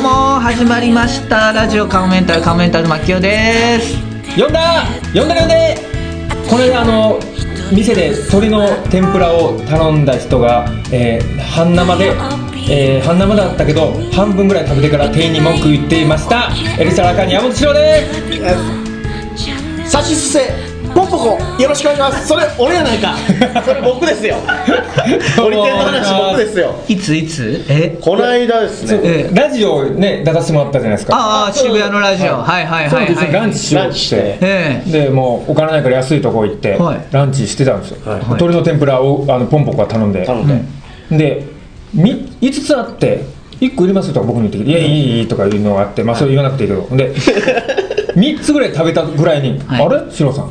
うも始まりました。ラジオカモメンタルカモメンタルマキオです。呼んだ呼んだ呼んでこの間あの店で鶏の天ぷらを頼んだ人が、えー半生で、えー半生だったけど半分ぐらい食べてから店員に文句言っていました。エリサラカニ山本翔です。さしすせポンポコよろしくお願いします。それ俺やないか。それ僕ですよ。鳥天の話僕ですよ。いついつ？え？この間ですね。えラジオね出させてもらったじゃないですか。ああ渋谷のラジオ。はいはいはいはい。です。ランチしようっランチして。てええ。でもうお金ないから安いとこ行って、はい。ランチしてたんですよ、はい。鶏の天ぷらをあのポンポコが頼んで。頼んで、でみ5つあって1個入れますとか僕に言ってきて「い。やいいいい」とかいうのがあってまあそれ言わなくていいけど。で 3つぐらい食べたぐらいに「はい。あれ？シロさん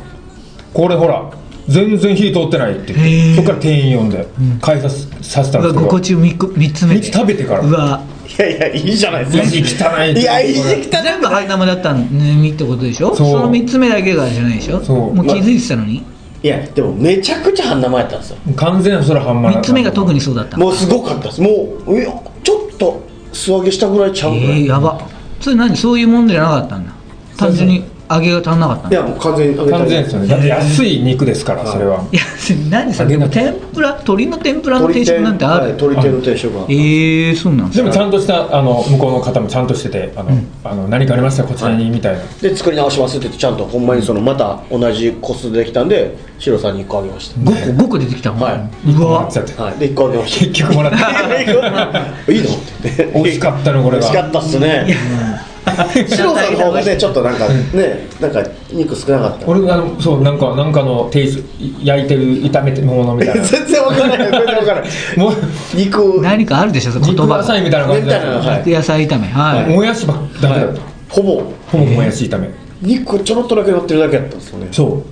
これほら全然火通ってない」って言ってそこから店員呼んで返させさせたんですけど心地3つ目で。三つ食べてから。うわ。いやいやいいじゃないですか。意地汚いい。やいい時期全部半生だったのねってことでしょ？そう。その3つ目だけがじゃないでしょ？そう。もう気づいてたのに？いやでもめちゃくちゃ半生やったんですよ。完全にそれ半端3つ目が特にそうだった。もうすごかったです。もういやちょっと素揚げしたぐらいちゃうぐらい、えー、やば。それ何？そういうもんじゃなかったんだ。単純に揚げが足んなかったいやもう完全に揚げた完全ですよねだって安い肉ですからそれは。いや何それ？でも天ぷら鶏の天ぷらの定食なんてある、はい鶏天の定食がええー、そうなんですか？でもちゃんとしたあの向こうの方もちゃんとしててあの、あの何かありました？らこちらにみたいな、で作り直しますって言ってちゃんとほんまにそのまた同じ個数でできたんでシロさんに1個あげまし5個5個出てきたの、はい。うわ。っで1個あげまし結局もらってた。いいの？って言って美味しかったのこれは。美味しかったっすねシロさんの方がねちょっとなんかねなんか肉少なかった。俺あのそうなんかなんかのテイス焼いてる炒めてるものみたいな。全然わからない。全然わからない。もう肉。何かあるでしょその言葉肉野菜みたいな感じみたいなはい肉野菜。炒め。はい、もやしばっだけだった、ほぼ。ほぼもやし炒め。肉ちょろっとだけ乗ってるだけやったんですよね。そう。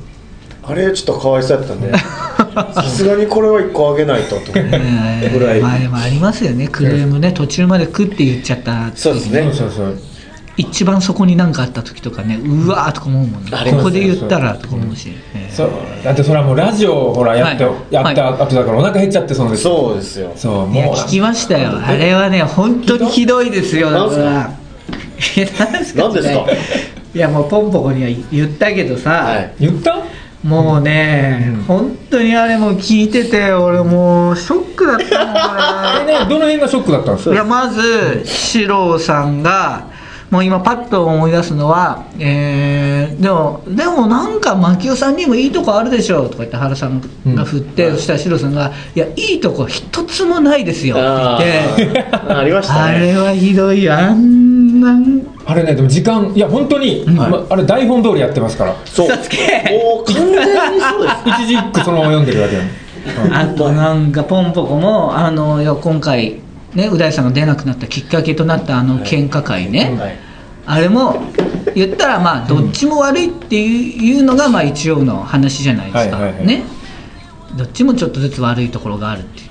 あれちょっとかわいそうやったんで。さすがにこれは1個あげないとと。ぐらい。ーまあでもありますよね。クレームね途中まで食って言っちゃったそうですね。そうそうそう一番そこに何かあった時とかねうわーとか思うもんね。ここで言ったらとか思うし、えーそう。だってそれはもうラジオをほらやって、はい。やったはい。後だからお腹減っちゃってその時そうですよ。そういやもう聞きましたよ。あれはね本当にひどいですよだか。らい。や何ですか何ですか？いやもうポンポコには言ったけどさ、はい。言った？もうね、うん。本当にあれも聞いてて俺もうショックだったもん えこねどの辺がショックだったんですか？れいやまず四郎さんがもう今パッと思い出すのは、えーでもでもなんか牧雄さんにもいいとこあるでしょとか言って原さんが振って、うん。そしたら四郎さんが「いやいいとこ一つもないですよ」って言って。ありましたあねれはひどいよあんなあれねでも時間いや本当に、ん。まあれ台本通りやってますから。そう。嘘つけもう完全にそうです。一字一句そのまま読んでるだけなの。あとなんかポンポコもあのいや今回ねう大さんが出なくなったきっかけとなったあの喧嘩会ね、はい。あれも言ったらまあどっちも悪いっていうのがまあ一応の話じゃないですか、ね。どっちもちょっとずつ悪いところがあるって。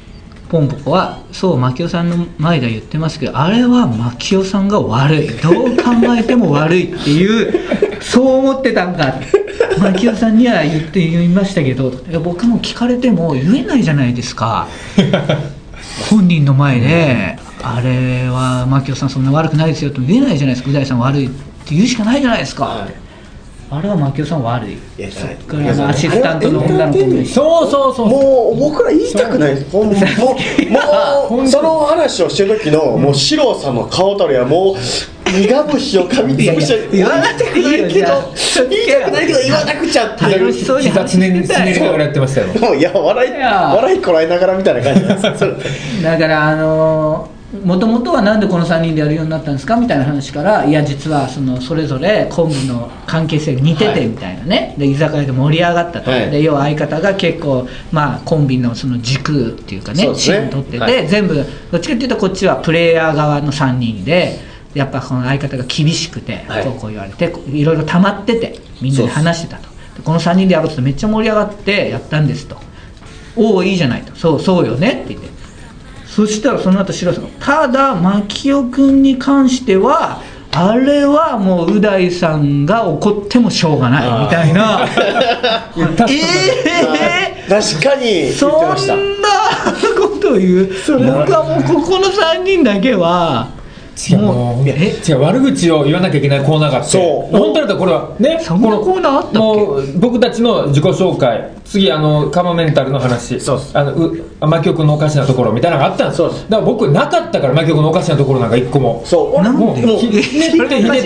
ポンポコはそう牧雄さんの前では言ってますけどあれは牧雄さんが悪い。どう考えても悪いっていう そう思ってたんだ牧雄さんには言って言いましたけどいや僕も聞かれても言えないじゃないですか 本人の前で、あれは牧野さんそんな悪くないですよと言えないじゃないですか。う大さん悪いって言うしかないじゃないですか、はい。あれは牧雄さん悪い。いやそっからあのアシスタントの女の子も。そうそうそう。もう僕ら言いたくない。ですもうもうその話をしてる時のもう四郎さんの顔たりはもう苦節を噛みつぶして。言わなくていいけど言いたくないけど言わなくちゃって。楽しそうに膝話常にしてたよ常にながらやってましたよもういや笑いこらえながらみたいな感じなんですよそれだからあのもともとはなんでこの3人でやるようになったんですかみたいな話からいや実はそのそれぞれコンビの関係性が似てはい。てみたいなね、で居酒屋で盛り上がったと、はい。で要は相方が結構、まあ、コンビのその軸っていうかねそうですね。シーン取ってて、はい。全部どっちかっていうとこっちはプレイヤー側の3人でやっぱこの相方が厳しくて、はい。こうこう言われていろいろ溜まっててみんなで話してたと。でこの3人でやろうとめっちゃ盛り上がってやったんですと。おおいいじゃないと。そうそうよねって言ってそしたらその後白さんがただ牧雄君に関してはあれはもうう大さんが怒ってもしょうがないみたいな。ええ確かにそんなことを言う。僕はもうここの3人だけは違う。違う悪口を言わなきゃいけないコーナーがあってそう。本当だったらこれはねそんなコーナーあったもう僕たちの自己紹介次あのカモメンタルの話そうあのうマキオ君のおかしなところみたいなのがあったんです。そうだから僕なかったからマキオ君のおかしなところなんか一個も。そう。俺なんもうで？もうひねってひねっ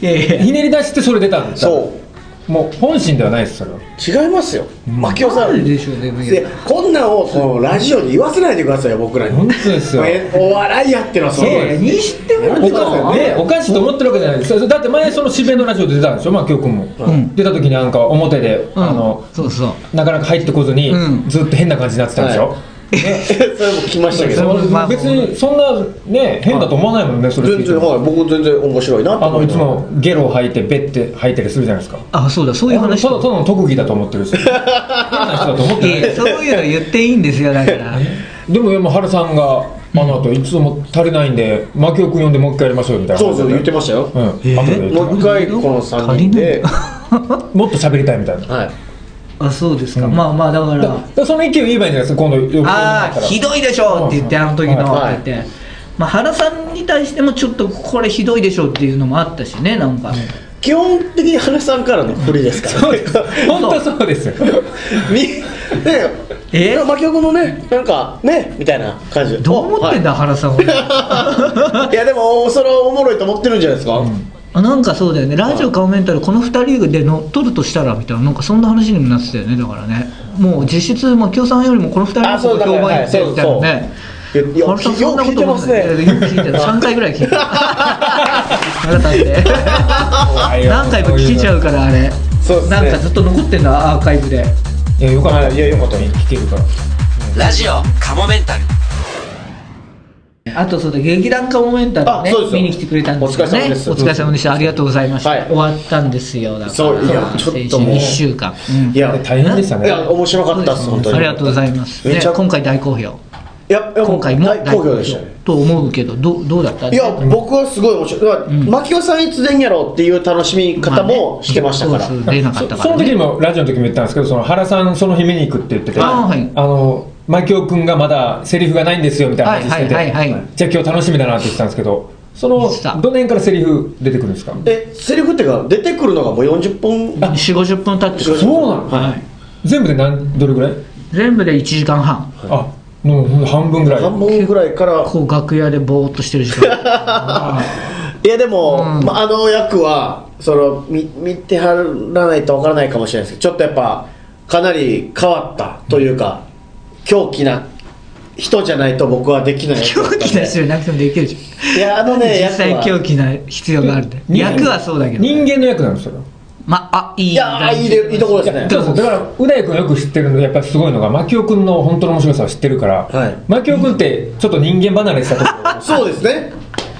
て ひねり出してそれ出たんですそうもう本心ではないですそれは。違いますよ。牧雄さなん。んででしょうねでこんなんをこのラジオに言わせないでくださいよ僕らに。本当ですよ。えお笑いやってのはそう。にしてもね、おかしいと思ってるわけじゃないです。そだって前その渋谷のラジオで出たんでしょ、まあ、今日君も、ん。出た時になんか表で、うん。あのそうそう。なかなか入ってこずに、うん。ずっと変な感じになってたんでしょ、はいそれも来ましたけそど。うまあ別にそんなね変だと思わないもんねそれ全然はい。僕全然面白いなとあの思いつもゲロを吐いてベッて吐いたりするじゃないですか？あそうだそういう話。ただただの特技だと思ってるし。変な人だと思ってない。そういうの言っていいんですよだから。でも今原さんがあの後いつも足りないんで牧雄君呼んでもう一回やりましょうみたいな。そうそう言ってましたよ。うん、もう。一回この3人で。もっと喋りたいみたいな。はいあそうですか、うん。まあまあだから。だからその意見を言えばいいんじゃないですか今度横にああひどいでしょって言ってあの時の。はい。って言って、まあ、原さんに対してもちょっとこれひどいでしょっていうのもあったしねなんか、基本的に原さんからの振りですからね。本当そうですよ。みねえ？牧雄君のねなんかねみたいな感じで。どう思ってんだ、は原さんは。い いやでもそれはおもろいと思ってるんじゃないですか、あなんかそうだよね。ラジオカモメンタルこの2人で乗っ取るとしたらみたいななんかそんな話にもなってたよね。だからね。もう実質牧雄さんよりもこの2人のあそうだこと評判いってみたいなね。原さんそんなよく聞いてこと思ってますねよく聞いてる。3回ぐらい聞いてる。原さんって何回も聞けちゃうからあれ。そうですね。なんかずっと残ってんだアーカイブで。いやよかった。はいいやよかった。聞けるから。ラジオカモメンタルあとそうだ劇団カモメンタルねあそうですよ。見に来てくれたんですよね。お疲れ様です。お疲れ様でした。ありがとうございました、はい。終わったんですよ。だから。そういやちょっともう。先週1週間、うん。いや大変でしたね。いや面白かったっす本当に。ありがとうございます、ねめちゃ、今回大好評。いや今回も大好評でしたね。と思うけどどうどうだった？いや僕はすごい面白い。牧雄さんいつ出んやろっていう楽しみ方もしてましたから、出なかったから、そその時もラジオの時も言ったんですけどその原さんその日見に行くって言ってて。あーはい。あの牧雄君がまだセリフがないんですよみたいな話してて、はいはいはいはい。じゃあ今日楽しみだなって言ってたんですけどそのどの辺からセリフ出てくるんですか？えセリフっていうか出てくるのがもう40分？4 5 0分経ってる。そうなの、はい。全部で何どれぐらい？全部で1時間半。あもう半分ぐらい。半分ぐらいから。こう楽屋でぼーっとしてる時間。いやでも、うん。まあ、あの役はその見見てはらないとわからないかもしれないですけどちょっとやっぱかなり変わったというか、狂気な人じゃないと僕はできない。役狂気な人じゃなくてもできるじゃん。いやあのね実際狂気な必要があるんで人役はそうだけど。人間の役なんですよまあいい。いやいいでいいところですね。だからだからう大君よく知ってるのやっぱりすごいのが牧雄君の本当の面白さを知ってるから、はい。牧雄君ってちょっと人間離れしたと そうですね。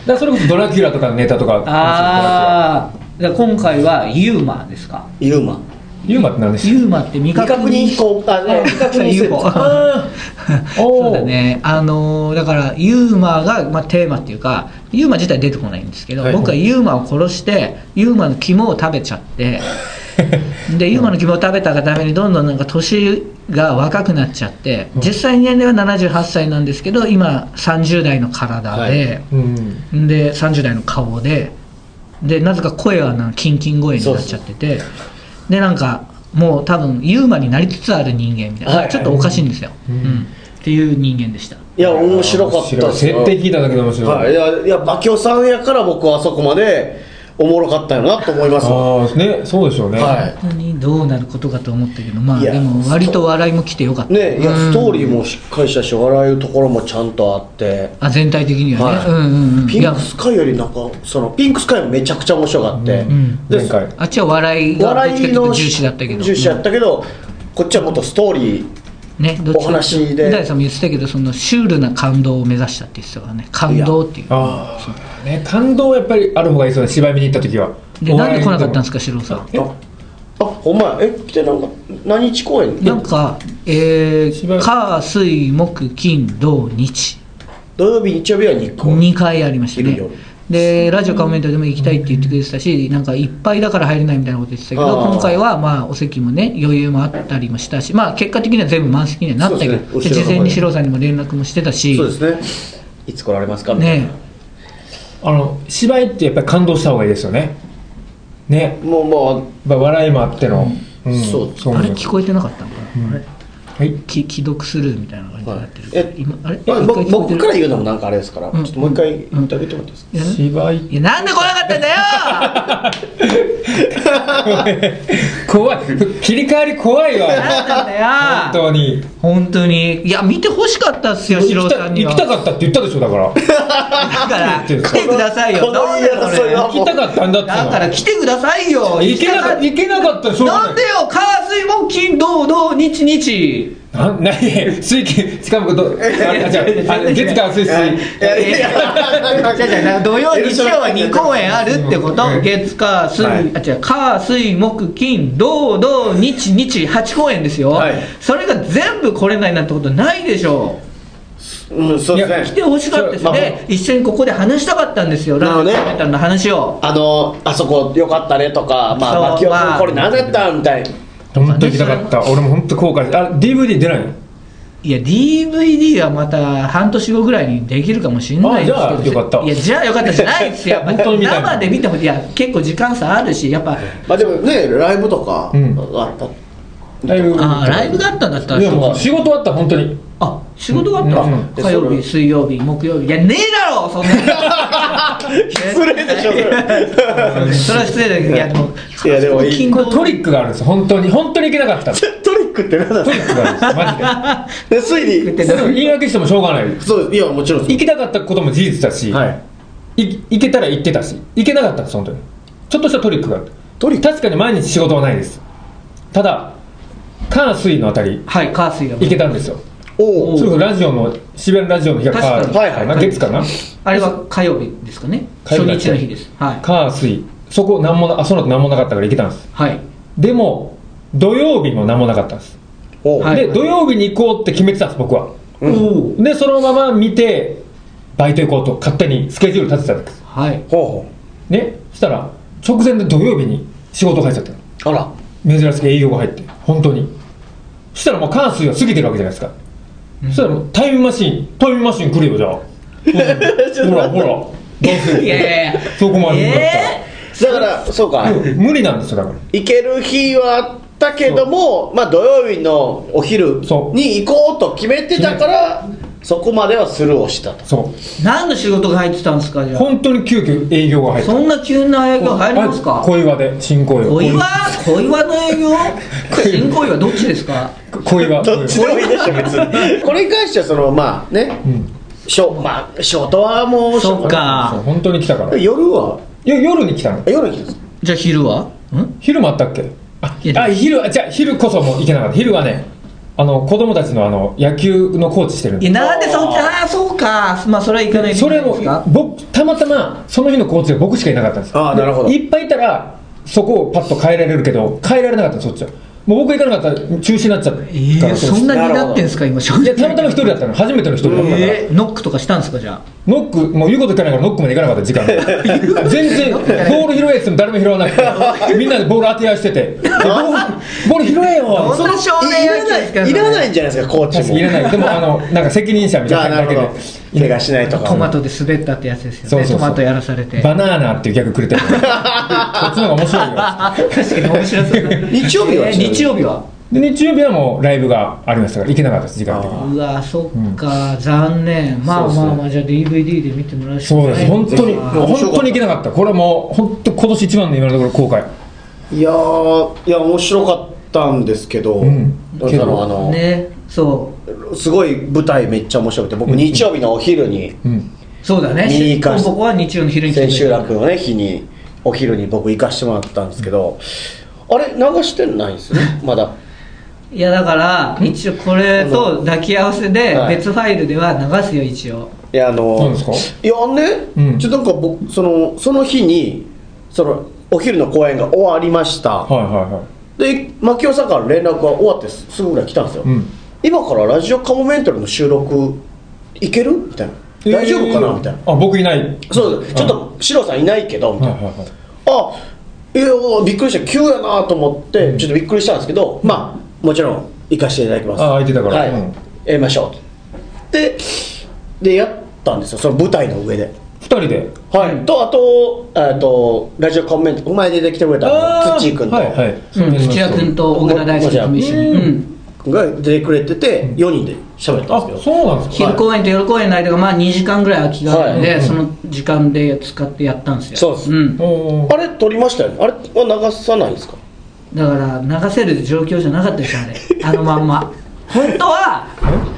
らそれこそドラキュラとかのネタとかああ今回はユーマですか？ユーマユーマって何ですかユーマって未確認。飛行。あね。未確認。そうだね。あのーだからユーマが、まあ、テーマっていうかユーマ自体出てこないんですけど、はい。僕はユーマを殺してユーマの肝を食べちゃって でユーマの肝を食べたがためにどんどんなんか年が若くなっちゃって実際年齢は78歳なんですけど今30代の体で、うん。で30代の顔ででなぜか声はなんかキンキン声になっちゃっててでなんかもう多分ユーマになりつつある人間みたいな、はい。ちょっとおかしいんですよ、うん。うん。っていう人間でした。いや面白かった設定聞いただけで面白い、はい、いやいや牧雄さんやから僕はあそこまでおもろかったよなと思いますわ。ああねそうでしょうね、はい。本当にどうなることかと思ったけどまあでも割と笑いも来てよかった。ねいやうん。ストーリーもしっかりしたし笑えるところもちゃんとあって。あ全体的にはね、はい。うんうんうん。ピンクスカイよりなんかそのピンクスカイもめちゃくちゃ面白かって、んで前回。あっちは笑いが重視だったけど。重視やったけど、こっちはもっとストーリーねどっちかお話で。う大さんも言ってたけどそのシュールな感動を目指したって言ってたからね感動っていう。ああね感動はやっぱりある方がいいですよね芝居見に行った時は。でなんで来なかったんですか四郎さん？えああほんまや。え来てなんか何日公演？なんか、え？ー、火水木金土日。土曜日日曜日は日光2回ありましたねでラジオカモメントでも行きたいって言ってくれてたしなんかいっぱいだから入れないみたいなこと言ってたけど今回はまあお席もね余裕もあったりもしたしまあ結果的には全部満席にはなったけどね。で事前に四郎さんにも連絡もしてたし。そうですね。いつ来られますかみたいなね。あの芝居ってやっぱり感動した方がいいですよね。ね。もうもやっぱ笑いもあっての、ん。そうそうあれ聞こえてなかったのかな、あれはい。き既読スルーみたいな感じになってる、はい。え今あれ？う、まあ、僕から言うのもなんかあれですから、うん。ちょっともう一回言ってあげてもらっていいですか、いや芝居。いやなんで来なかったんだよ！怖い。切り替わり怖いわ。なんなんだよ！本当に。本当に。いや見てほしかったっすよ四郎さんには。行きたかったって言ったでしょだから。だから来てくださいよ。このなんでこれ。この行きたかったんだってだから来てくださいよ行けなか行けなかったなんでよ火水木金土土日日なな水金しかもど あれあじゃああ月火水水。土曜日曜は2公演あるってことうん月火水、はいあ違う火水木金土土日日8公演ですよ、はいそれが全部来れないなんてことないでしょうんそうですね来てほしかったですそうまあね一緒にここで話したかったんですよラーメンの話をあのあそこよかったねとかまあまあ君これ何だったみたいな本当に行きたかった。俺も本当後悔。あ DVD 出ないの？いや DVD はまた半年後ぐらいにできるかもしれないですけど。あじゃあよかった。いやじゃあよかったじゃないですよ。本当に見たい。生で見てもいや結構時間差あるしやっぱ。まあでもねライブとかうん。あった、ライブあーライブがあったんだったらいやもう仕事あった本当に。あ仕事があった、うんうん。火曜日水曜日木曜日。いやねえだろそんな。失礼でしょそれ。それは失礼だけどいやでもいやでもいい。金これトリックがあるんですよ本当に。本当に行けなかったト トリックって何なんでリックがあるんですマジで。で推理言い訳してもしょうがない。そういやもちろん行きたかったことも事実だし、はい。い行けたら行ってたし行けなかったんです本当に。ちょっとしたトリックがあるトリック？確かに毎日仕事はないです。ただ火水のあたりはい火水が。行けたんですよ。おおそれこそラジオの渋谷のラジオの日が火確かに。はい月かな？あれは火曜日ですかね。初火曜日の日です。はい。火水そこ何もなあその後何もなかったから行けたんです。はい。でも土曜日も何もなかったんです、で土曜日に行こうって決めてたんです僕は。おおでそのまま見てバイト行こうと勝手にスケジュール立ててたんです。はい。ほね？そしたら直前で土曜日に仕事入っちゃったあら。珍しく営業が入って本当に。そしたらもう関水は過ぎてるわけじゃないですか、そしたらタイムマシーンタイムマシーン来るよじゃあ。ほらほら。どうせいやいやいや。そこまで言うんだったら。えだからそうか。無理なんですよだから。行ける日はあったけどもまあ土曜日のお昼に行こうと決めてたからそこまではスルーをしたと。そう。ー、何の仕事が入ってたんですかじゃあ。本当に急遽営業が入った。そんな急な営業入りますか？あ小岩で新小岩。小岩？小岩。の営業？新小岩どっちですか？小岩。どっちでもいいでしょ別に。これに関してはそのまあね。うん。ショまあショートはもうそっそうか本当に来たから。い夜は？や夜に来たの。あ夜に来たんですか？じゃあ昼は？ん？昼もあったっけ？あ昼。あじゃあ昼こそもう行けなかった。昼はねあの子供たちのあの野球のコーチしてるんでいやなんでそっちああそうか。まあそれは行かない。それも僕たまたまその日のコーチが僕しかいなかったんですあーなるほど。でいっぱいいたらそこをパッと変えられるけど変えられなかったそっちはもう僕行かなかったら中止になっちゃったから。えー、そんなになってんすか今正いやたまたま一人だったの。初めての一人だったから、えー、ノックとかしたんですかじゃあ？ノックもう言うこと聞かないからノックまで行かなかった時間 全然ボール拾えっても誰も拾わなくて みんなでボール当て合いしてて。で ボール拾えよ。そんな少い年いらな野球ですかいいらないんじゃないですかコーチも。いらない。でもあのなんか責任者みたいなだけあなるほど。で怪我しないとか。トマトで滑ったってやつですよね。そうそうそう。トマトやらされて。バナーナっていうギャグくれてる こっちの方が面白いよ。確かに面白そう。だ日曜日は？えー日曜日はで日曜日はもうライブがありましたから行けなかったです。時間的にうわそっか、残念。まあそうそう。まあまあじゃあ DVD で見てもらうしかないそうです。本当に本当に行けなかった。これもう本当今年一番の今のところ後悔いやーいや面白かったんですけど、ん。そけど。のあの、ね。そすごい舞台めっちゃ面白くて僕日曜日のお昼にそうだね。見に行かし僕は日曜の昼に千秋楽のね日にお昼に僕行かしてもらったんですけど、あれ流してないんですね？まだ。いやだから一応これと抱き合わせではい。別ファイルでは流すよ一応。いやあのいやね、うん。ちょっとなんか僕そのその日にそのお昼の公演が終わりました、はいはいはで牧雄さんから連絡が終わってすすぐぐらい来たんですよ、いうん今からラジオカモメンタルの収録行ける？みたいな。大丈夫かな、みたいな。あ僕いない。そう。ですちょっとシロさんいないけどみたいな、はいはいはい。あいやびっくりした。急やなと思ってちょっとびっくりしたんですけど、まあもちろん行かせていただきます。あ空いてたから。はい、うん。やりましょうででやったんですよ。その舞台の上で。二人で？はい、とあと,、えー、とラジオコメント前出てきてくれた土井君と、はいはい。うん。土屋君と小倉大輔君も一緒に、うんうんが出てくれてて4人で喋ったんあですけど。そうなんですか？昼公演と夜公演の間がまあ2時間ぐらい空きがあるんで、はいその時間で使ってやったんですよ。そうです。ん、おー。あれ撮りましたよね。あれは流さないんですか？だから流せる状況じゃなかったですよあれ。あのまんま。本当は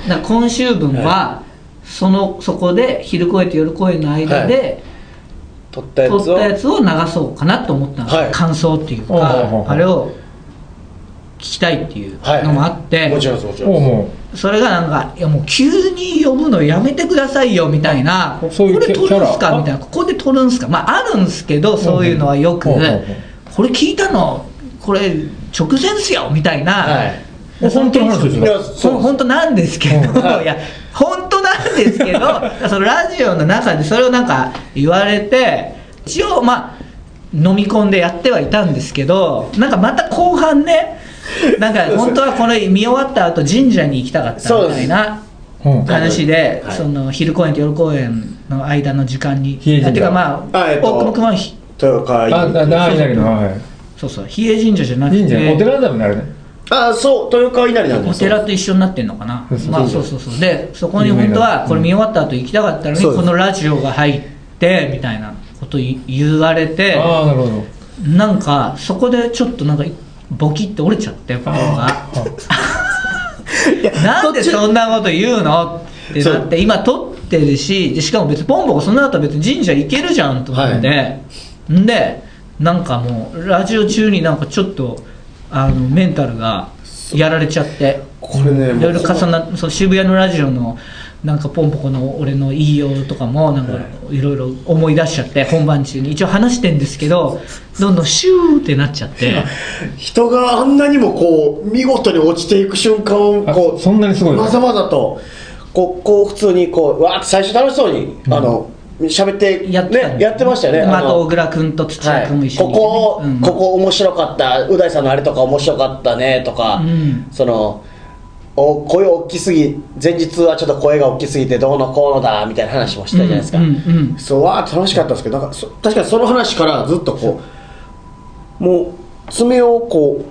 だから今週分はそのそこで昼公演と夜公演の間で撮ったやつを撮ったやつを流そうかなと思ったんですよ、はい。感想っていうかあれを聞きたいっていうのもあって、もちろんもちろんそれがなんかいやもう急に呼ぶのやめてくださいよみたいなそういうこれ撮るんすか？みたいな。ここで撮るんすか？まああるんすけどそういうのはよく。これ聞いたのこれ直前っすよみたいな、はい。う本当の話ですよ本当なんですけど、うん。はいいや本当なんですけど そのラジオの中でそれをなんか言われて一応まあ飲み込んでやってはいたんですけどなんかまた後半ね なんか本当はこれ見終わった後神社に行きたかったみたいなうん。話で、はい。その昼公演と夜公演の間の時間に比叡神社てかまあ大久保君はひ豊川稲荷のはい。そうそう。比叡神社じゃなくて。神社お寺だもんねあれね。あそう豊川稲荷なんです。お寺と一緒になってんのかな。そうそうまあそうそうそう。でそこに本当はこれ見終わった後行きたかったのにこのラジオが入ってみたいなことい言われてああなるほど。なんかそこでちょっとなんかボキって折れちゃって心が。なんでそんなこと言うの？ってなって今撮ってるしでしかも別にポンポコその後別に神社行けるじゃんと思って、んでなんかもうラジオ中になんかちょっとあのメンタルがやられちゃってこれねいろいろ重なその渋谷のラジオのなんかポンポコの俺の言いようとかもなんかい。ろいろ思い出しちゃって本番中に。一応話してんですけどどんどんシューってなっちゃって。人があんなにもこう見事に落ちていく瞬間をあこうそんなにすごいまざまざとこうこう普通にこうわーって最初楽しそうに、あの喋ってやってたね。やってましたよね。まあ、ああのと小倉君と土はい屋君も一緒に、ここ、うん。ここ面白かった。う大さんのあれとか面白かったねとか、うん。そのお声大きすぎ前日はちょっと声が大きすぎてどうのこうのだみたいな話もしたじゃないですか、うんうんうん。そうわ楽しかったんですけどなんかそ確かにその話からずっとこうもう爪をこ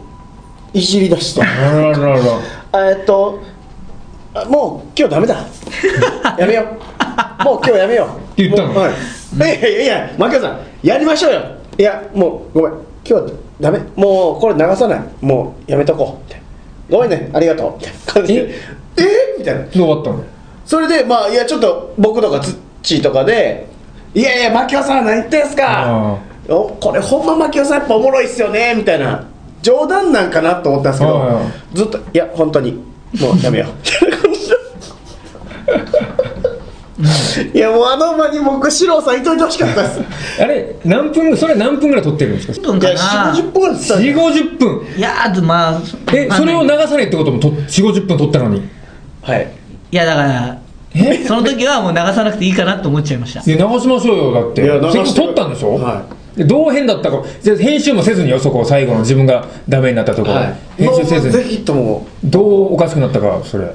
ういじり出してえっとあもう今日ダメだ。やめよう。もう今日やめよう。って言ったの？はい、いやいやいや槙尾さんやりましょうよ。いやもうごめん。今日はダメ。もうこれ流さない。もうやめとこう。ってごめんねありがとう。みたいな感じでえ？え？みたいな。で終わったの？それでまあいやちょっと僕とかツッチーとかで「いやいや槙尾さん何言ってんすか？おこれほんま槙尾さんやっぱおもろいっすよね」みたいな。冗談なんかなと思ったんですけどずっと「いや本当に。もうやめよう」いやもうあの場に僕四郎さんいといてほしかったです。あれ何分それ何分ぐらい撮ってるんですか？分かな。4 5 0分ぐらいです4 5 0分。いやーまあえそれを流さないってことも4 5 0分撮ったのに？はい。いやだからえ？その時はもう流さなくていいかなと思っちゃいました。いや流しましょうよだって。いや流し撮ったんでしょ、はでどう変だったか。じゃあ編集もせずによそこ最後の自分がダメになったところ、はい。編集せずに。ぜひとも。どうおかしくなったかそれ。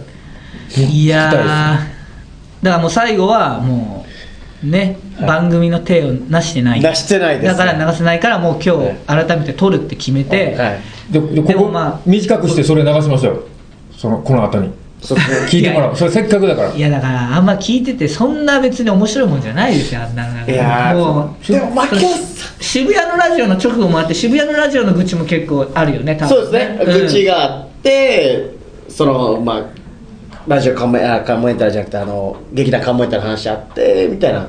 いやー聞きたいだからもう最後はもうね、番組の手をなしてない。出してないですだから流せないからもう今日改めて撮るって決めて、はい。ででもまあ短くしてそれ流しましょう。よそのこの後に。聞いてもらう。それせっかくだから。いやだからあんま聞いててそんな別に面白いもんじゃないですよあんなのいやーもうでも牧雄さ。ん渋谷のラジオの直後もあって渋谷のラジオの愚痴も結構あるよね多分。そうですね、うん愚痴があってそのまあラジオカモメあカモメンタルじゃなくてあの劇団カモメンタルの話あってみたいな。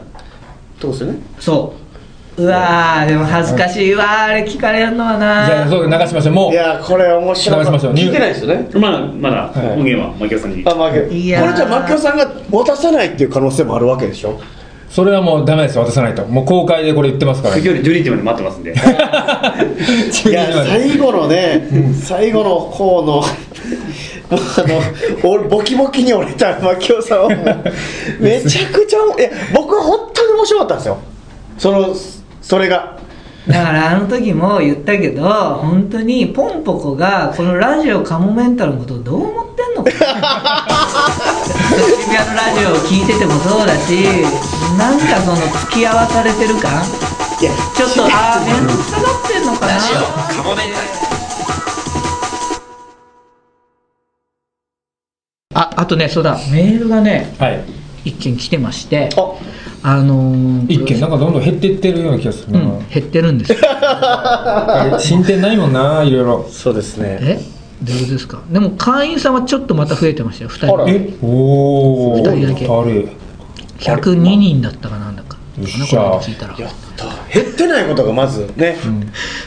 とこですよねそう。うわーでも恥ずかしいわーあれ聞かれるのはじゃあなそう流しましょう。もういやこれ面白い流しましょう。聞いてないですよね？まだまだはい。音源は牧雄さんに。あ、まあ、これいやー。じゃあ牧雄さんが渡さないっていう可能性もあるわけでしょ？それはもうダメです渡さないと。もう公開でこれ言ってますから。先より12時まで待ってますんで。いや最後のね、最後の方のあのおボキボキに折れた牧雄さんはもう めちゃくちゃいや僕は本当に面白かったんですよ。そのそれが。だからあの時も言ったけど本当にポンポコがこのラジオカモメンタルのことをどう思ってんのか。渋谷のラジオを聞いててもそうだしなんかその付き合わされてる感。いやちょっとああ面倒くさがってんのかなああとねそうだ。メールがねはい。一件来てましてあ。あのー一件なんかどんどん減っていってるような気がするな、うん減ってるんですよ。進展ないもんないろいろ。そうですね。え？どういうことですか？でも会員さんはちょっとまた増えてましたよ。2人。あら。え？おお二人だけ。軽い102人だったかなんだかよっしゃこの間聞いたら。やった。減ってないことがまずね、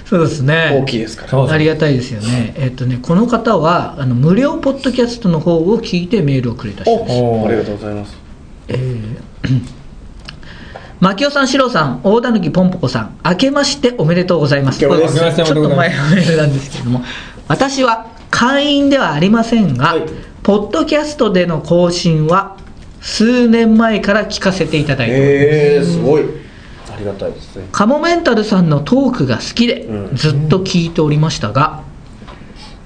そうですね。大きいですから。そうありがたいですよね。えっとねこの方はあの無料ポッドキャストの方を聞いてメールをくれた人です。おありがとうございます。牧雄さん、四郎さん、大狸ぽんぽこさん、明けましておめでとうございます。ちょっと前のメールなんですけれども、私は会員ではありませんが、はい。ポッドキャストでの更新は数年前から聞かせていただいております。えー、すごい。ありがたいですね。カモメンタルさんのトークが好きでうん。ずっと聞いておりましたが、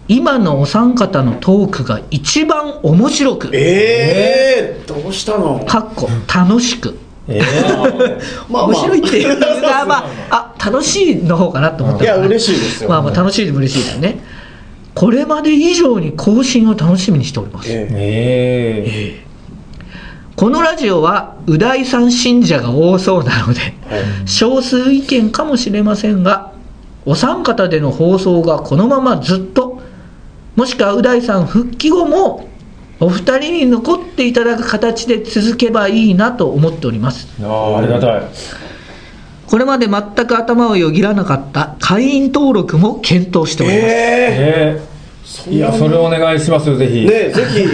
今のお三方のトークが一番面白く、ええー、どうしたの？かっこ楽しく、えー、ま面白いっていうのが、まあ、あ楽しいの方かなと思った。いや嬉しいですよ、まあまあ楽しいでも嬉しいですね。これまで以上に更新を楽しみにしております。ええこのラジオは、う大さん信者が多そうなので、少数意見かもしれませんが、お三方での放送がこのままずっと、もしくはう大さん復帰後も、お二人に残っていただく形で続けばいいなと思っております。ー、あーありがたいこれまで全く頭をよぎらなかった会員登録も検討しております。ええー、いやそれお願いしますよぜひ、ー、ねぜひ。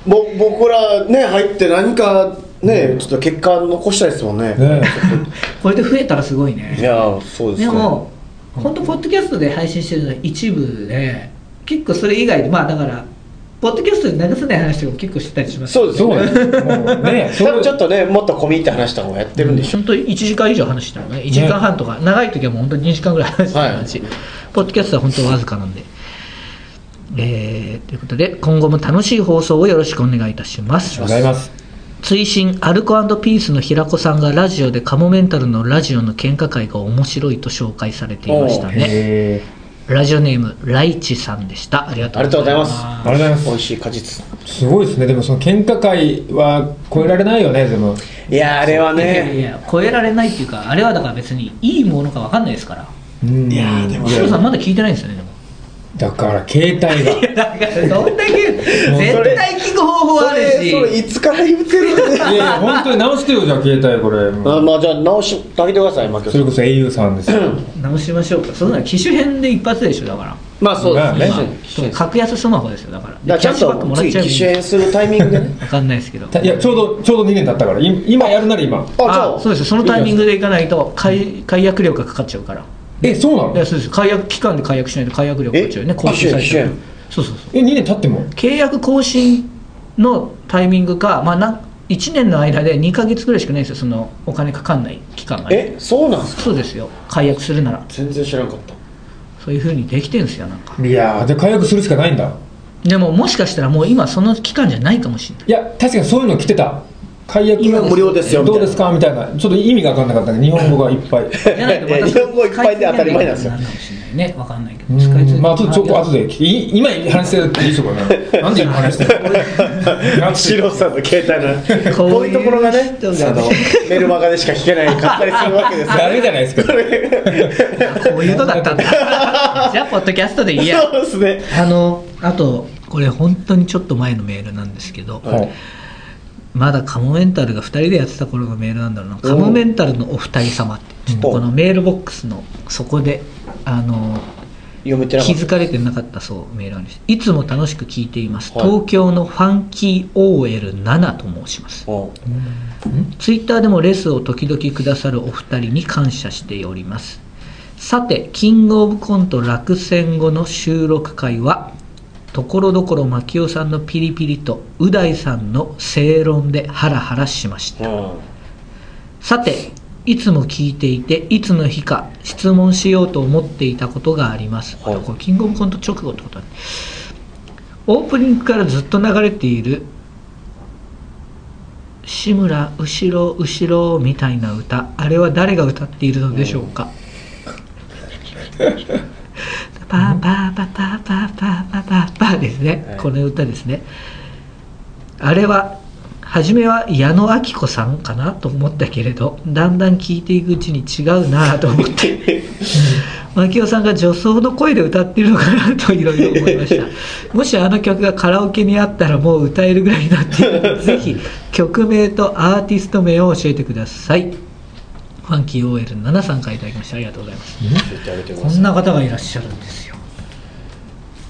ぼ僕らね入って何かねちょっと結果残したいですもんね。ね これで増えたらすごいね。いやそうですね。でも、本当、ポッドキャストで配信してるのは一部で、結構それ以外で、まあだから、ポッドキャストで流せない話とかも結構してたりしますそうですよね。そうですもうね そ多れ分ちょっとねもっと込み入って話した方がやってるんでしょ本当に1時間以上話してるのね、1時間半とか、長い時はもう本当に2時間ぐらい話してる話、ポッドキャストは本当わずかなんで。えーということで、今後も楽しい放送をよろしくお願いいたします。ございます。追伸アルコピースの平子さんがラジオでカモメンタルのラジオの喧嘩会が面白いと紹介されていましたね。えラジオネームライチさんでした。ありがとうございます。ー、ありがとうございます。美味しい果実。すごいですね。でもその喧嘩会は超えられないよねでも。いやあれはいやいや超えられないっていうかあれはだから別にいいものか分かんないですから。うん。いやーでも。シロさんまだ聞いてないんですよねでもだから携帯が。だからどんだけ絶対聞く方法あるそれそれしいつから言ってるんでいやいや本当に直してよじゃあ携帯これ。あまあじゃあ直してあげてくださいマキそれこそ au さんですよ。直しましょうか。そんなの機種変で一発でしょだから。まあそうですね。格安スマホですよだから。だからちゃんと次らっちゃう機種変するタイミングでね。分かんないですけど。いやちょうどちょうど2年経ったからい今やるなら今。あそうです。よそのタイミングでいかないと解解約料がかかっちゃうからえそうなの？いやそうです。解約期間で解約しないと解約料かかっちゃうよね。え更新されてる。機種変そうそうそう。え2年経っても？契約更新のタイミングか、まあ、なん1年の間で2か月ぐらいしかないんですよそのお金かかんない期間がねえそうなんですか？そうですよ。解約するなら。全然知らなかった。そういうふうにできてるんですよなんか。いやーじゃあ解約するしかないんだ。でももしかしたらもう今その期間じゃないかもしれない。いや確かにそういうの来てた解約今無料ですよどうですか？みたいな。ちょっと意味が分かんなかったね。日本語がいっぱい。じゃないとまたいや日本語いっぱいで当たり前なん。ですよねわかんないけうど。まあちょっとちょっと後でい。今話してるっていいですよこれなんで今話してるなんてシロさんの携帯の。こういうこういうところがねメルマガでしか聞けないかったりするわけですよ。ダメじゃないですか。こういうのだったんだ。じゃあポッドキャストでいいや。そうですね。あのあとこれ本当にちょっと前のメールなんですけど、はいまだカモメンタルが2人でやってた頃のメールなんだろうな、カモメンタルのお二人様って。ちょっとこのメールボックスのそこであの読めてなかっ気づかれてなかったそうメールなんです。いつも楽しく聞いています、はい。東京のファンキー OL7 と申します。ツイッターでもレスを時々くださるお二人に感謝しております。さてキングオブコント落選後の収録会はところどころ牧雄さんのピリピリとう大さんの正論でハラハラしました。うん。さていつも聞いていていつの日か質問しようと思っていたことがあります、はい。これキングオブコント直後ってことね。オープニングからずっと流れている志村後ろ後ろみたいな歌。あれは誰が歌っているのでしょうか、パーパーパーパーパーパーパーパーパーですね、はい。この歌ですね。あれは初めは矢野顕子さんかなと思ったけれどだんだん聴いていくうちに違うなと思って。槙尾さんが女装の声で歌ってるのかなといろいろ思いました。もしあの曲がカラオケにあったらもう歌えるぐらいになっているのでぜひ曲名とアーティスト名を教えてくださいファンキー OL7 さんからいただきましたありがとうございます。こんな方がいらっしゃるんですよ。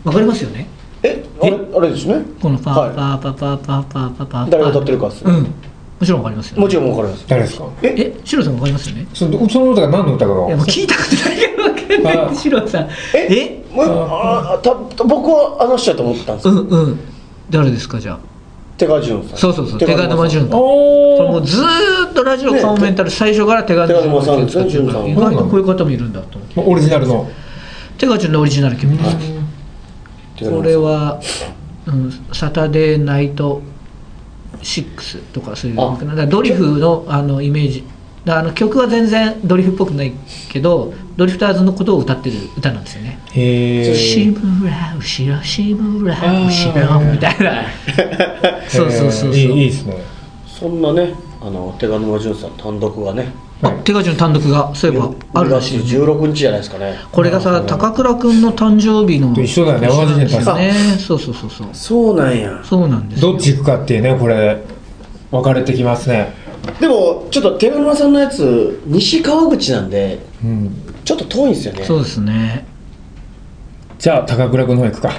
わかりますよね？え？あれ？あれですね？このパーはパーパーパーパーパーパーパー誰が歌ってるかうん。もちろんわかりますよ、いもちろんわかります。誰ですか？え？シロさんわかりますよね？そのその歌が何の歌かがい。やもう聞いたことないからわかんない。あシロさん。え？え？もうああた僕はあの人だと思ってたんですよ。うんうん。誰ですかじゃあ？手賀淳さん。そうそうそう手賀沼淳太。おこれもうずーっとラジオカモメンタル最初から手賀沼淳太使ってるから手賀沼さん。意外とこういう方もいるんだと思ってオリジナルの。手賀淳のオリジナル曲です。手賀沼さんこれは、うん、サタデーナイト6とかそういうドリフのあのイメージあの曲は全然ドリフっぽくないけどドリフターズのことを歌ってる歌なんですよね。へえ志村後ろ志村後ろみたいな。そうそうそうそう。いいいいですね。そんなねあの手賀沼淳さん単独がね。あ手賀淳単独がそういえばある。らしい2月16日じゃないですかね。これがさ高倉君の誕生日の。と一緒だよね。同じですよね。そうそうそうそう。そうなんや。そうなんですよ。どっち行くかっていうねこれ。分かれてきますねでもちょっと手賀沼さんのやつ西川口なんでうんちょっと遠いんですよね。そうですね。じゃあ高倉君の方行くか。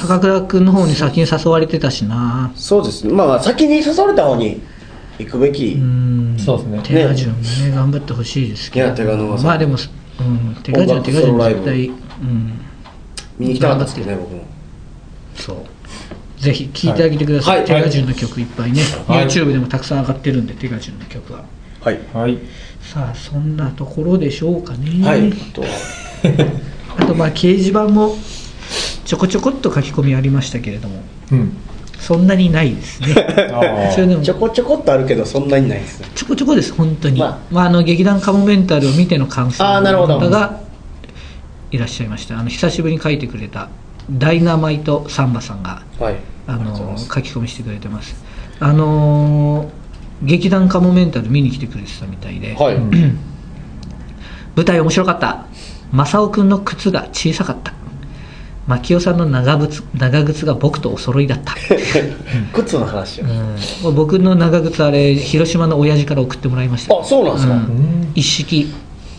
高倉君の方に先に誘われてたしな。そうです。ねまあまあ先に誘われた方に行くべき。うん。そうですね。手賀淳もね頑張ってほしいですけど。いや手賀沼さんまあでも、うん、手賀淳手賀淳音楽ソロライブ絶対うん。見に行きたかったですけどね僕も。そうぜひ聴いてあげてください、はい。手賀淳の曲いっぱいね、はい。YouTube でもたくさん上がってるんで手賀淳の曲は。はい。はい。さあそんなところでしょうかね。はい。あと。はあとまあ掲示板もちょこちょこっと書き込みありましたけれども。うん。そんなにないですね。あそれでも。ちょこちょこっとあるけどそんなにないですね。ちょこちょこです本当に、ままあ、あの劇団カモメンタルを見ての感想あーなるほど。の方がいらっしゃいました。あの久しぶりに書いてくれたダイナマイトサンバさんがはいあの書き込みしてくれてます。あのー劇団カモメンタル見に来てくれてたみたいで、はい、うん。舞台面白かった。正雄君の靴が小さかった。牧雄さんの長靴長靴が僕とお揃いだった、靴の話よ。うん、僕の長靴あれ広島の親父から送ってもらいました。あそうなんですか、うん。うん一式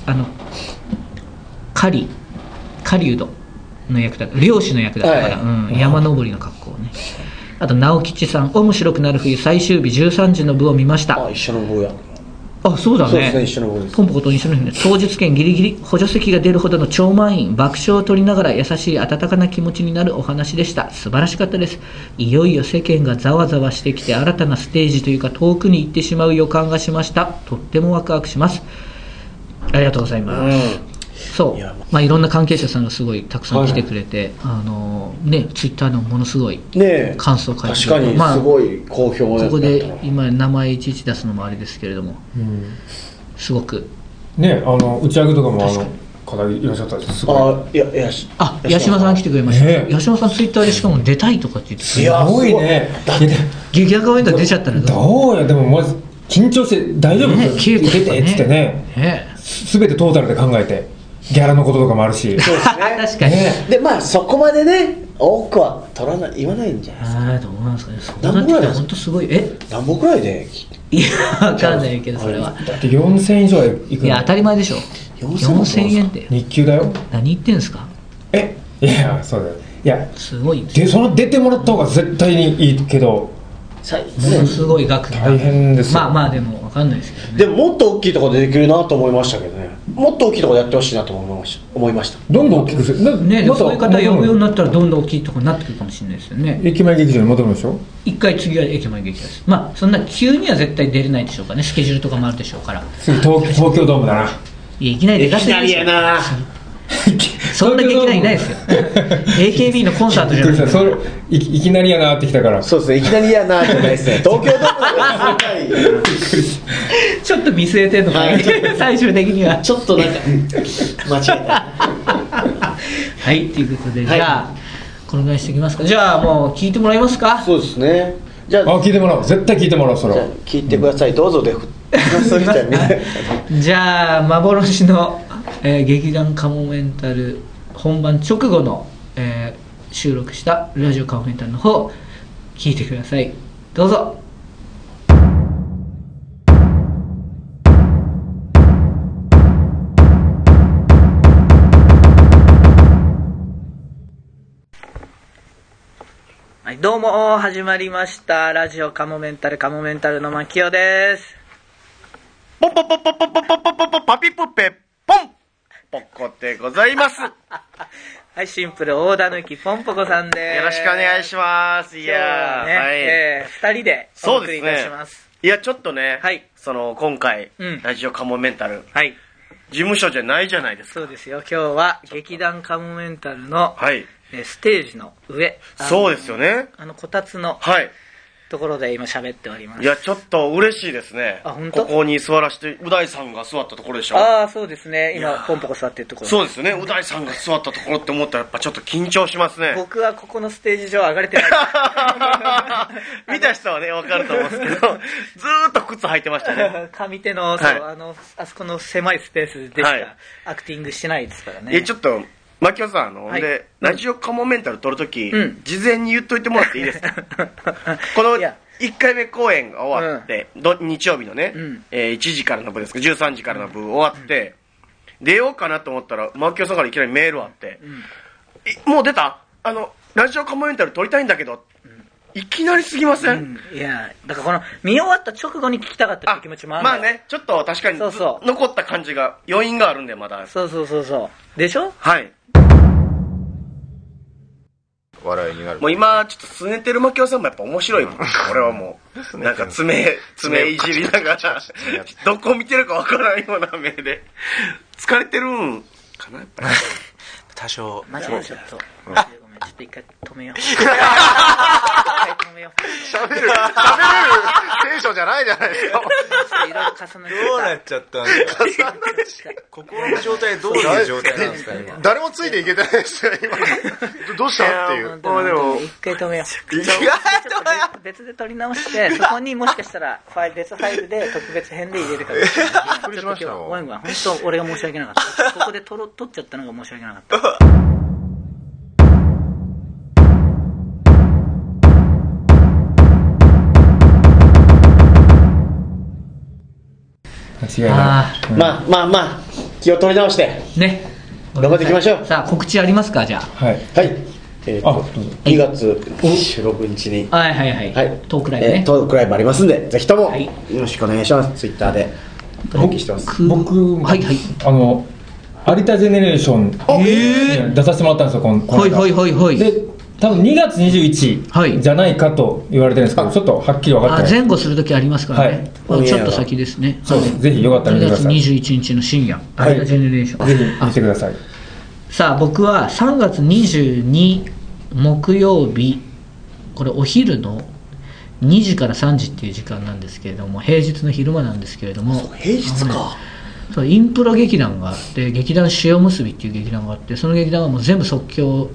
あの狩狩人の役だった。漁師の役だったから、はい。うん、山登りの格好。をね。あと直吉さん面白くなる冬最終日13時の部を見ました。あ一緒の部やあそうだね。ね一緒の部です。ポンポコと一緒の日ね当日券ギリギリ補助席が出るほどの超満員爆笑を取りながら優しい温かな気持ちになるお話でした。素晴らしかったです。いよいよ世間がざわざわしてきて新たなステージというか遠くに行ってしまう予感がしました。とってもワクワクします。ありがとうございます、そう。まあ。いろんな関係者さんがすごいたくさん来てくれて、あのねツイッターでもものすごい感想書いて確かにまあすごい好評ここで今名前いちいち出すのもあれですけれどもうん。すごく。ねあの打ち上げとかもあの方いらっしゃったんですすごいあいやいやしあ八島さん来てくれました、八島さんツイッターでしかも出たいとかって言ってすごいね。すごい。いや劇団カメンタル出ちゃったらどう？どうやでもまず緊張して大丈夫？ねですよ稽古出てっつってね。ねすべてトータルで考えてギャラのこととかもあるし。そうですね。確かに、ね。でまあそこまでね多くは取らない言わないんじゃないですかああどうなんですかね。そうなってきたら本当すごい。え？何本くらいで？いやわかんないけどそれは。だって4000円以上はいくいや当たり前でしょ。4000もそう4000円って。日給だよ。何言ってんすか？え？いやそうだよ。いやすごいですよ。でその出てもらった方が絶対にいいけど。さものすごい額が。大変ですよ。まあまあでもわかんないですけどね。でももっと大きいところでできるなと思いましたけど。ねもっと大きいところでやってほしいなと思いました。思いましたどんどん大きくする。なねまたそういう方呼ぶようになったらどんどん大きいところになってくるかもしれないですよね。駅前劇場に戻るんでしょ？一回次は駅前劇場です。まあそんな急には絶対出れないでしょうかね。スケジュールとかもあるでしょうから。次東東京ドームだな。いやいきなり出かせないでしょ。な そんな劇団いないですよ。AKB のコンサートじゃない。したそれいいきなりやなってきたから。そうですねいきなりやなじゃないですね東京ドームちょっと見据えてんのかな、はい。最終的には。ちょっとなんか間違えた。はいということで、はいじゃあこのぐらいにしておきますか。じゃあもう聞いてもらいますか？そうですね。じゃああ聞いてもらおう。絶対聞いてもらおうそれじゃあは聞いてください。どうぞでじゃあ幻の、えー劇団カモメンタル本番直後の、えー収録したラジオカモメンタルの方聞いてください。どうぞ。はい、どうも始まりました。ラジオカモメンタルカモメンタルの牧雄です。ポンポンポンポンポンポンポンポンポンポンパピプペポンポッコでございます。よ はい、シンプル大田抜きポンポコさんです。ろしくお願いします。いやーはい。えー二人でお送りいたします。いやちょっとねはい。その今回うん。ラジオカモメンタルはい、事務所じゃないじゃないですか。そうですよ。今日は劇団カモメンタルの、はい。えーステージの上。そうですよね。あの、こたつのはいところで今喋っております。いやちょっと嬉しいですねあ本当？ここに座らせてう大さんが座ったところでしょああ、そうですね。今、ポンポコ座ってるところ。そうですよねう大さんが座ったところって思ったらやっぱちょっと緊張しますね僕はここのステージ上上がれてない。見た人はね、わかると思うんですけど、ずーっと靴履いてましたね。上手の、そう、はいあの、あそこの狭いスペースでしはいかアクティングしてないですからね。え、ちょっと、牧雄さん、あの、はい。で、ラジオカモメンタル撮るとき、うん。事前に言っといてもらっていいですか？このいや。1回目公演が終わって、ど日曜日のね、うん。えー1時からの部ですか、13時からの部終わって、出ようかなと思ったら、牧雄さんからいきなりメールあって、えもう出た？あの、ラジオカモメンタル撮りたいんだけど、いきなりすぎません、うん。いや、だからこの、見終わった直後に聞きたかったっていう気持ちもあるんだよ。まあね、ちょっと確かにそうそう。ず残った感じが、余韻があるんで、まだ。そうそうそうそう。でしょ？はい。笑いになるもう今、ちょっとすねてる牧雄さんもやっぱ面白いもん。俺はもう、なんか爪、爪いじりながら、どこ見てるかわからんような目で。疲れてるんかな？やっぱり。多少マジでちょっと。マジでごめん。ちょっと一回止めよう。一回止めよう。喋る喋れるテンションじゃないじゃないですかいろいろ重などうなっちゃったんですか心の状態どういう状態なんですか今誰もついていけてないですよ今どどうした？っていうもうでも一回止めよう。意外と別で撮り直して、そこにもしかしたら、ファイル、別ファイルで特別編で入れるから。びっくりしましたよごめんごめん。本当俺が申し訳なかった。ここで撮ろ撮っちゃったのが申し訳なかった。違いあない、うんまあまあまあ、気を取り直して。ね。頑張っていきましょうさあ、告知ありますか？じゃはいはい。えーあと、どうぞ2月16日に、あ。はいはいはい。はい。トークライブね。えートークライブありますんで、ぜひとも、はいよろしくお願いします。ツイッターで、登記してます。僕はいはい。あの有田ジェネレーションに出させてもらったんですよこのこの間はいはいはいはい。で多分2月21はい。日じゃないかと言われてるんですけど、ちょっとはっきり分かっあてない。前後するときありますからね、はい。まあちょっと先ですね。そうです。ぜひよかったら見て2月ください。21日の深夜、はい。ジェネレーション。ぜひ見てください。さあ僕は3月22木曜日これお昼の2時から3時っていう時間なんですけれども平日の昼間なんですけれども平日か。そうインプロ劇団があって劇団塩結びっていう劇団があってその劇団はもう全部即興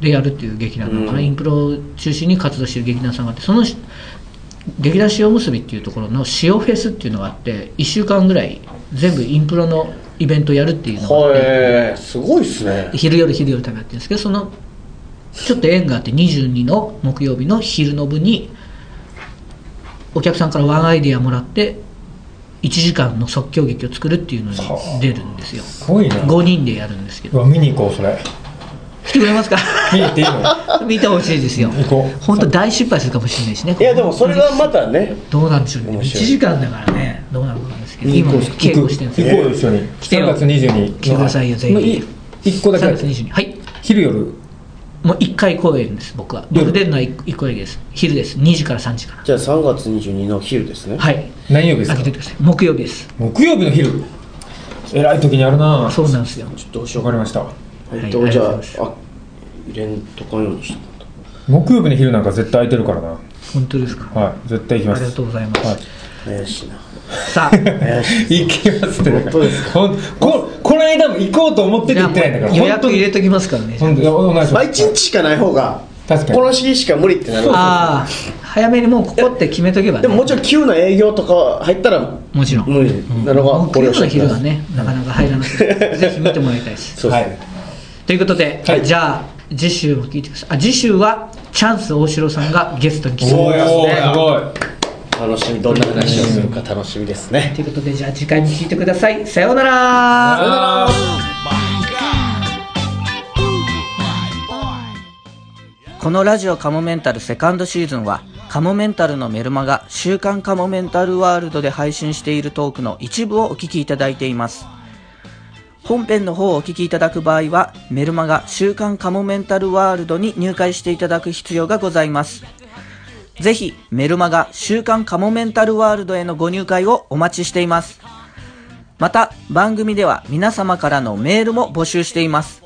でやるっていう劇団なのかな、うんインプロを中心に活動してる劇団さんがあってそのし劇団塩結びっていうところの塩フェスっていうのがあって1週間ぐらい全部インプロのイベントをやるっていうのがあってすごいっすね。昼夜昼夜食べやってるんですけどそのちょっと縁があって22の木曜日の昼の部にお客さんからワンアイディアもらって1時間の即興劇を作るっていうのに出るんですよ。すごいな。5人でやるんですけど。見に行こうそれ来てくれますか？見ていいの？見てほしいですよ。本当大失敗するかもしれないしねいや、でもそれがまたね、どうなんでしょうね。1面白い。時間だからね。どうなのかなんですけど。今稽古してるんですよ。行こう。よ一緒に来てよ。3月22来てくださいよぜひ。もうい一個だけ。3月22はい。昼夜。もう1回公演です僕は。夜。僕出るのは 1, 公演です。昼です。2時から3時から。じゃあ3月22の昼ですね。はい。何曜日ですか？木曜日です。木曜日の昼。えらい時にあるなそうなんですよ。どうしようわかりましたはいとじゃああ入れんとかんようにしとこ木曜日の昼なんか絶対空いてるからな。本当ですか？はい絶対行きます。ありがとうございます。はい、う怪しいな。さあ。行きますって。本当ですか？ほんここの間も行こうと思ってて行ってないんだからう予約入れてときますからね。本当にお願いします。1日しかない方が確かに。この日しか無理ってなるああ早めにもうここって決めとけばね。でももちろん急な営業とか入ったらもちろん。無理。なのが木曜の昼はねなかなか入らなくて ぜひ見てもらいたいし。そうはいということで、はい。じゃあ次週も聞いてください。あ次週はチャンス大城さんがゲストに来てくおれますすごい。楽しみ。どんな話をするか楽しみですね。ということでじゃあ次回も聞いてください。さようなら。さよなら。このラジオカモメンタルセカンドシーズンはカモメンタルのメルマガ週刊カモメンタルワールドで配信しているトークの一部をお聞きいただいています本編の方をお聞きいただく場合はメルマガ週刊カモメンタルワールドに入会していただく必要がございます。ぜひメルマガ週刊カモメンタルワールドへのご入会をお待ちしています。また番組では皆様からのメールも募集しています。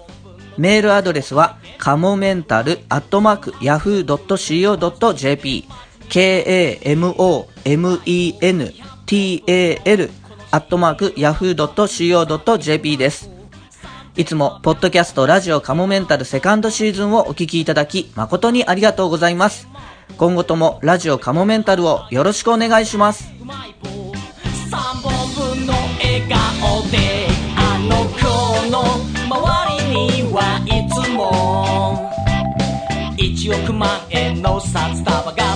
メールアドレスは、かもメンタルアットマーク yahoo.co.jp k-a-m-o-m-e-n-t-a-l アットマーク yahoo.co.jp です。いつも、ポッドキャストラジオカモメンタルセカンドシーズンをお聞きいただき、誠にありがとうございます。今後ともラジオカモメンタルをよろしくお願いします。三本分の笑顔であの子の周りにはいつも一億万円の札束が